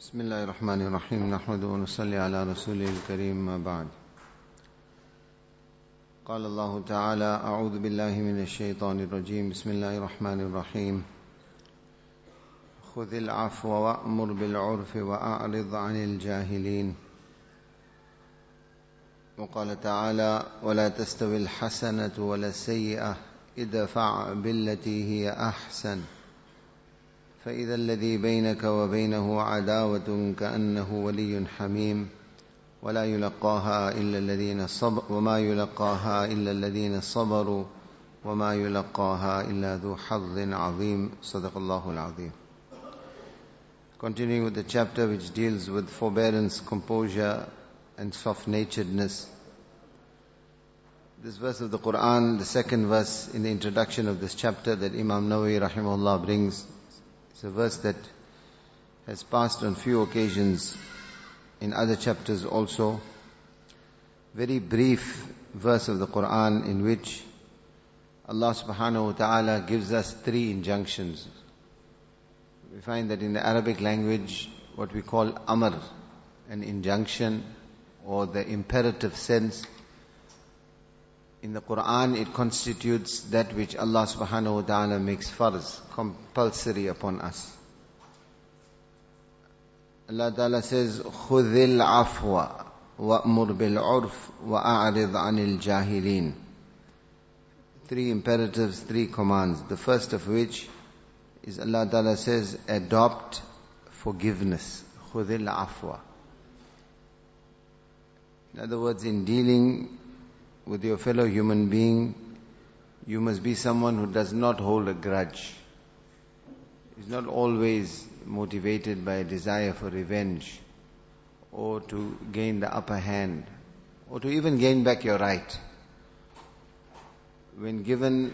بسم الله الرحمن الرحيم نحمد ونصلي على رسوله الكريم ما بعد قال الله تعالى أعوذ بالله من الشيطان الرجيم بسم الله الرحمن الرحيم خذ العفو وأمر بالعرف وأعرض عن الجاهلين وقال تعالى ولا تستوي الحسنة ولا السيئة ادفع بالتي هي أحسن فإذا الذي بينك وبينه عداوة كأنه ولي حميم ولا يلقاها إلا الذين صبر وما يلقاها إلا الذين صبروا وما يلقاها إلا ذو حظ عظيم صدق الله العظيم Continuing with the chapter which deals with forbearance, composure and soft-naturedness. This verse of the Quran, the second verse in the introduction of this chapter that Imam Nawawi rahimahullah brings, it's a verse that has passed on few occasions in other chapters also. Very brief verse of the Quran in which Allah subhanahu wa ta'ala gives us three injunctions. We find that in the Arabic language, what we call amr, an injunction or the imperative sense, in the Quran it constitutes that which Allah subhanahu wa ta'ala makes farz, compulsory upon us. Allah ta'ala says, خُذِ الْعَفْوَ وَأْمُرْ بِالْعُرْفِ وَأَعْرِضْ عَنِ الْجَاهِلِينَ Three imperatives, three commands. The first of which is Allah Ta'ala says, adopt forgiveness. خُذِ الْعَفْوَ In other words, in dealing with your fellow human being, you must be someone who does not hold a grudge. Is not always motivated by a desire for revenge or to gain the upper hand or to even gain back your right. When given,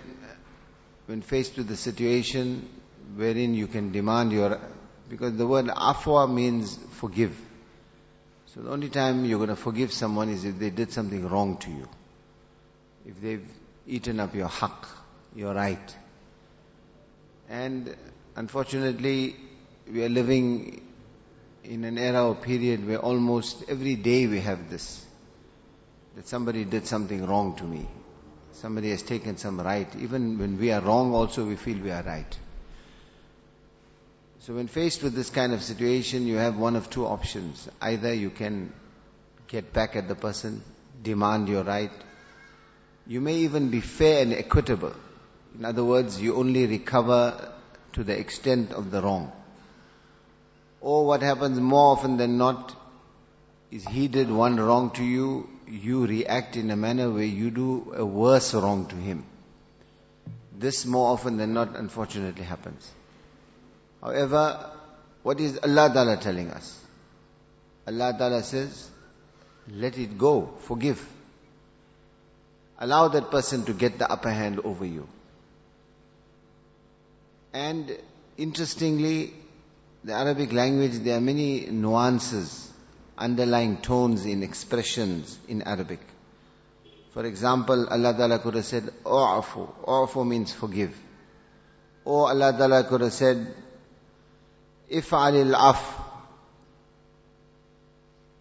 when faced with the situation wherein you can demand your, because the word afwa means forgive. So the only time you're going to forgive someone is if they did something wrong to you. If they've eaten up your haq, your right. And unfortunately, we are living in an era or period where almost every day we have this. That somebody did something wrong to me. Somebody has taken some right. Even when we are wrong also we feel we are right. So when faced with this kind of situation, you have one of two options. Either you can get back at the person, demand your right. You may even be fair and equitable. In other words, you only recover to the extent of the wrong. Or what happens more often than not is he did one wrong to you, you react in a manner where you do a worse wrong to him. This more often than not unfortunately happens. However, what is Allah Ta'ala telling us? Allah Ta'ala says, let it go, forgive. Allow that person to get the upper hand over you. And interestingly, the Arabic language, there are many nuances, underlying tones in expressions in Arabic. For example, Allah Ta'ala could have said, O'afu. O'afu means forgive. Or Allah Ta'ala could have said, If'alil af.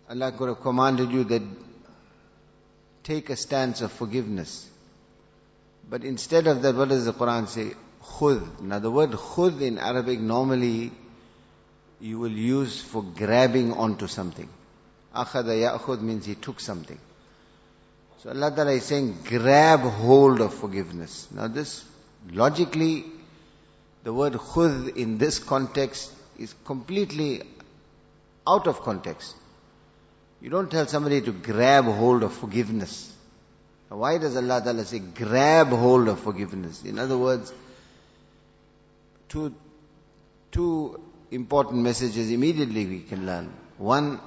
Allah could have commanded you that take a stance of forgiveness. But instead of that, what does the Quran say? Khud. Now the word khud in Arabic normally you will use for grabbing onto something. Akhada ya'khud means he took something. So Allah Ta'ala is saying grab hold of forgiveness. Now this, logically, the word khud in this context is completely out of context. You don't tell somebody to grab hold of forgiveness. Now why does Allah Ta'ala say grab hold of forgiveness? In other words, two, two important messages immediately we can learn. One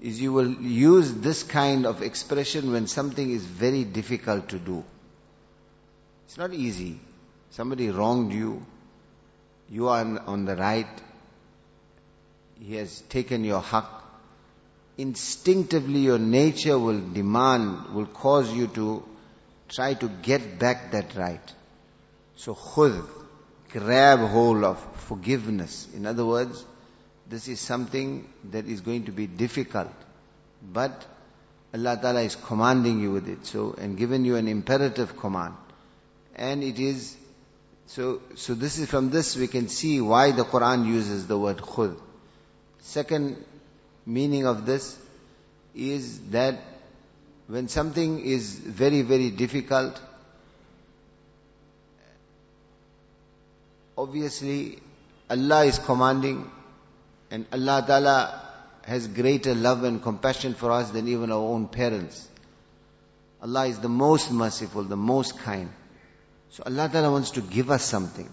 is you will use this kind of expression when something is very difficult to do. It's not easy. Somebody wronged you. You are on the right. He has taken your haq. Instinctively your nature will demand, will cause you to try to get back that right. So khud, grab hold of forgiveness. In other words, this is something that is going to be difficult. But Allah Ta'ala is commanding you with it. So, and given you an imperative command. And it is, so, so this is from this we can see why the Quran uses the word khud. Second meaning of this is that when something is very, very difficult, obviously Allah is commanding and Allah Ta'ala has greater love and compassion for us than even our own parents. Allah is the most merciful, the most kind. So Allah Ta'ala wants to give us something.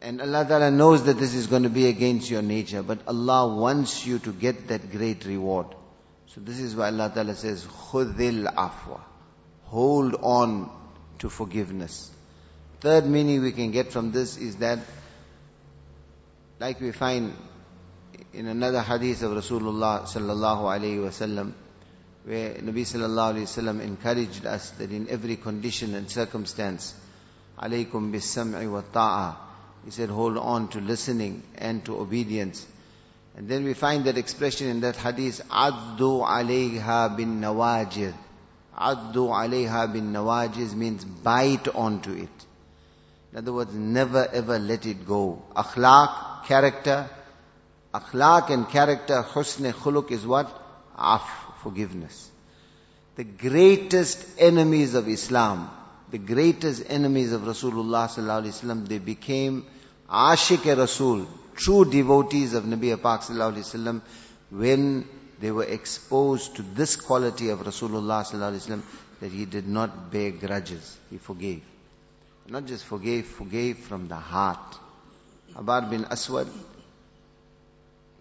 And Allah Ta'ala knows that this is going to be against your nature, but Allah wants you to get that great reward. So this is why Allah Ta'ala says, khudil afwa. Hold on to forgiveness. Third meaning we can get from this is that, like we find in another hadith of Rasulullah sallallahu alayhi wasallam, where Nabi sallallahu alayhi wasallam encouraged us that in every condition and circumstance, alaykum bis sam'i wa ta'a. He said, hold on to listening and to obedience. And then we find that expression in that hadith, addu alayha bin nawajir. Addu alayha bin nawajiz means bite onto it. In other words, never ever let it go. Akhlaq, character, akhlaq and character, husn khuluk is what? Af, forgiveness. The greatest enemies of Islam, the greatest enemies of Rasulullah sallallahu alaihi wasallam, they became ashik Rasul, true devotees of Nabi Pak wasallam, when they were exposed to this quality of Rasulullah wasallam, that he did not bear grudges, he forgave. Not just forgave, forgave from the heart. Abar bin Aswad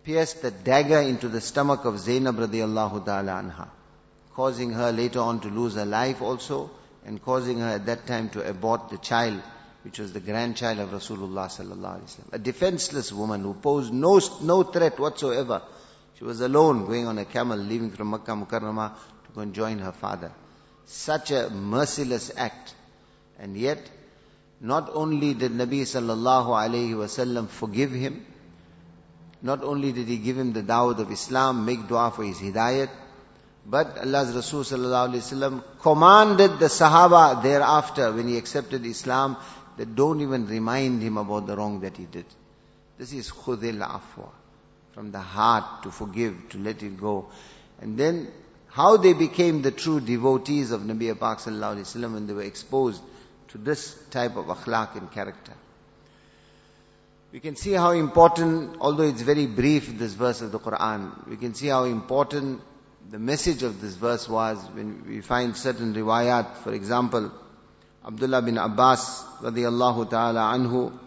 pierced the dagger into the stomach of Zainab radiallahu ta'ala anha, causing her later on to lose her life also, and causing her at that time to abort the child, which was the grandchild of Rasulullah sallallahu alaihi wasallam. A defenseless woman who posed no, no threat whatsoever. She was alone going on a camel leaving from Makkah Mukarramah to go and join her father. Such a merciless act. And yet, not only did Nabi sallallahu alayhi wasallam forgive him, not only did he give him the dawah of Islam, make dua for his hidayat, but Allah's Rasul commanded the Sahaba thereafter when he accepted Islam that don't even remind him about the wrong that he did. This is khudil afwa. From the heart to forgive, to let it go. And then how they became the true devotees of Nabi Pak sallallahu wasallam when they were exposed to this type of akhlaq and character. We can see how important, although it's very brief, this verse of the Quran, we can see how important the message of this verse was when we find certain riwayat. For example, Abdullah bin Abbas radiallahu ta'ala anhu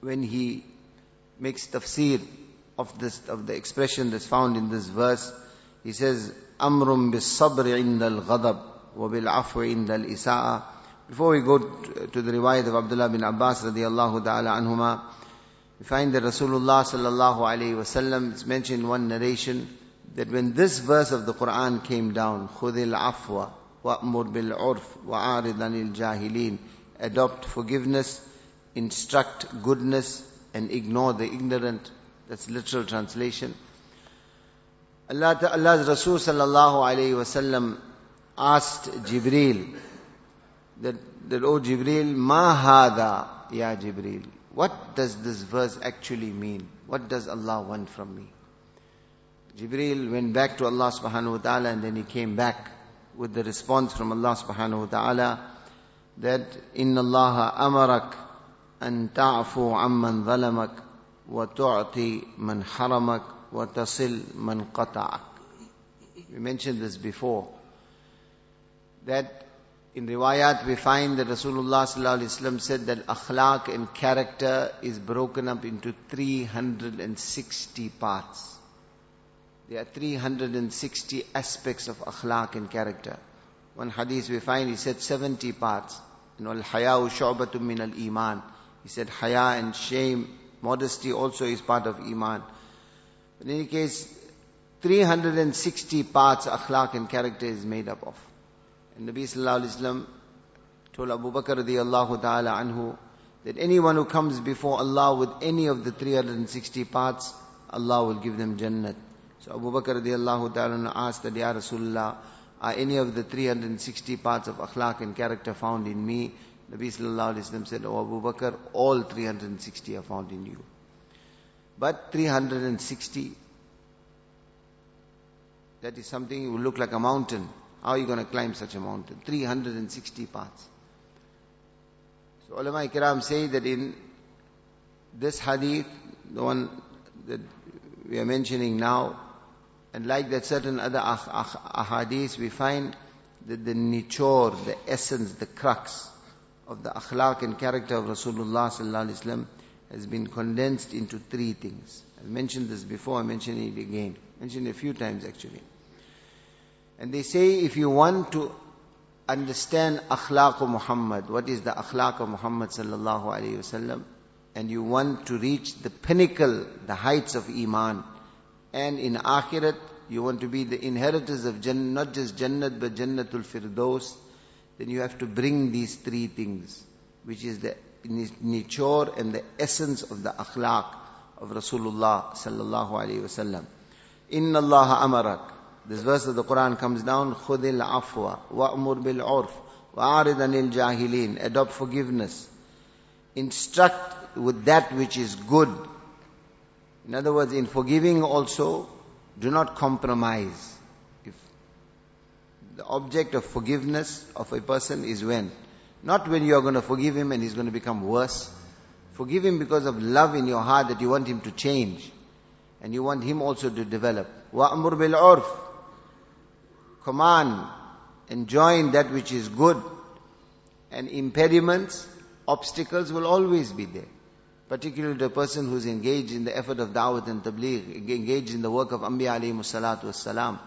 when he makes tafsir of this of the expression that's found in this verse he says amrum bis sabr inda ghadab wa bil isaa. Before we go to the riwayat of Abdullah bin Abbas radiallahu ta'ala anhuma we find that Rasulullah sallallahu alayhi wasallam it's mentioned in one narration that when this verse of the Quran came down khudil afwa وَأْمُرْ بِالْعُرْفِ وَعَارِضْ عَنِ الْجَاهِلِينَ Adopt forgiveness, instruct goodness, and ignore the ignorant. That's literal translation. Allah, Allah's Rasul sallallahu alayhi wasallam asked Jibreel, that, that oh Jibril, ma hada, ya Jibril. What does this verse actually mean? What does Allah want from me? Jibril went back to Allah subhanahu wa ta'ala and then he came back with the response from Allah subhanahu wa ta'ala that amarak an ta'fu amman zalamak wa tu'ti man haramak wa tasil man qata'ak. We mentioned this before. That in riwayat we find that Rasulullah said that akhlaq and character is broken up into 360 parts. There are 360 aspects of akhlaq and character. One hadith we find he said 70 parts. You know, al-haya'u shu'batun min al-iman. He said haya and shame, modesty also is part of iman. In any case, 360 parts akhlaq and character is made up of. And Nabi Sallallahu Alaihi Wasallam told Abu Bakr radiallahu ta'ala anhu that anyone who comes before Allah with any of the 360 parts, Allah will give them Jannat. So Abu Bakr radiallahu ta'ala asked that, Ya Rasulullah, are any of the 360 parts of akhlaq and character found in me? Nabi sallallahu alayhi wa said, Oh Abu Bakr, all 360 are found in you. But 360, that is something will look like a mountain. How are you going to climb such a mountain? 360 parts. So ulama kiram say that in this hadith, the one that we are mentioning now, and like that certain other ah-, ah-, ahadith, we find that the nichor, the essence, the crux of the akhlaq and character of Rasulullah sallallahu alaihi wasallam has been condensed into three things. I mentioned this before, I mention it again. I mentioned it a few times actually. And they say if you want to understand akhlaq of Muhammad, what is the akhlaq of Muhammad sallallahu alayhi wasallam, and you want to reach the pinnacle, the heights of iman, and in akhirat you want to be the inheritors of Jannah, not just Jannat but Jannatul Firdaus, then you have to bring these three things, which is the nature and the essence of the akhlaq of Rasulullah sallallahu alayhi wasallam. Inna Allah amarak. This verse of the Quran comes down, خُذِ الْعَفْوَ وَأْمُرْ بِالْعُرْفِ وَأَعْرِضَ عَنِ الْجَاهِلِينَ Adopt forgiveness. Instruct with that which is good. In other words, in forgiving also, do not compromise. If the object of forgiveness of a person is when? Not when you are going to forgive him and he's going to become worse. Forgive him because of love in your heart that you want him to change. And you want him also to develop. وَأْمُرْ بِالْعُرْفِ command, enjoin that which is good. And impediments, obstacles will always be there. Particularly the person who's engaged in the effort of da'wah and tabligh, engaged in the work of Anbiya alayhi salatu wassalam.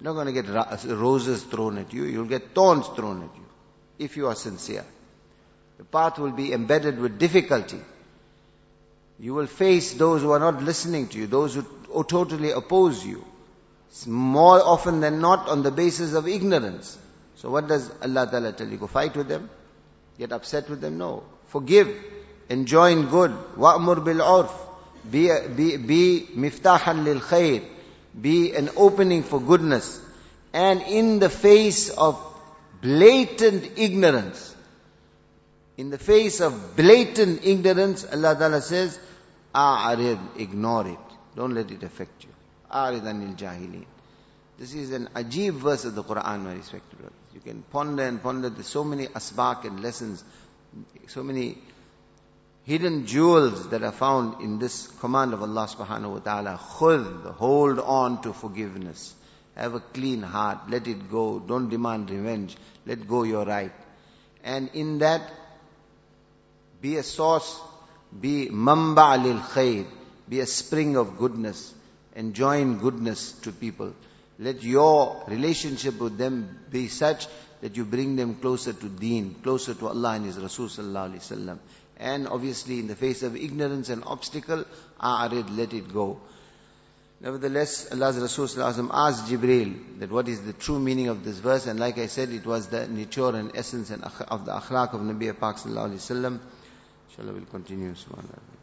You're not going to get roses thrown at you, you'll get thorns thrown at you, if you are sincere. The path will be embedded with difficulty. You will face those who are not listening to you, those who totally oppose you more often than not on the basis of ignorance. So what does Allah Ta'ala tell you? Go fight with them? Get upset with them? No. Forgive. Enjoin good. Wa'mur bil urf. Be, be, be miftahan lil khair. Be an opening for goodness. And in the face of blatant ignorance, in the face of blatant ignorance, Allah Ta'ala says, A'arid, ignore it. Don't let it affect you. Aridanil jahilin. This is an ajib verse of the Quran, my respected brothers. You can ponder and ponder. There's so many asbaq and lessons, so many hidden jewels that are found in this command of Allah subhanahu wa ta'ala. Khud, hold on to forgiveness. Have a clean heart. Let it go. Don't demand revenge. Let go your right. And in that, be a source, be mamba lil khair, be a spring of goodness enjoin goodness to people. Let your relationship with them be such that you bring them closer to deen, closer to Allah and His Rasul sallallahu alaihi wasallam. And obviously in the face of ignorance and obstacle, ah, a'arid, let it go. Nevertheless, Allah's Rasul asked Jibreel that what is the true meaning of this verse, and like I said, it was the nature and essence of the akhlaq of Nabi Pak sallallahu alaihi. Inshallah we'll continue. Subhanallah.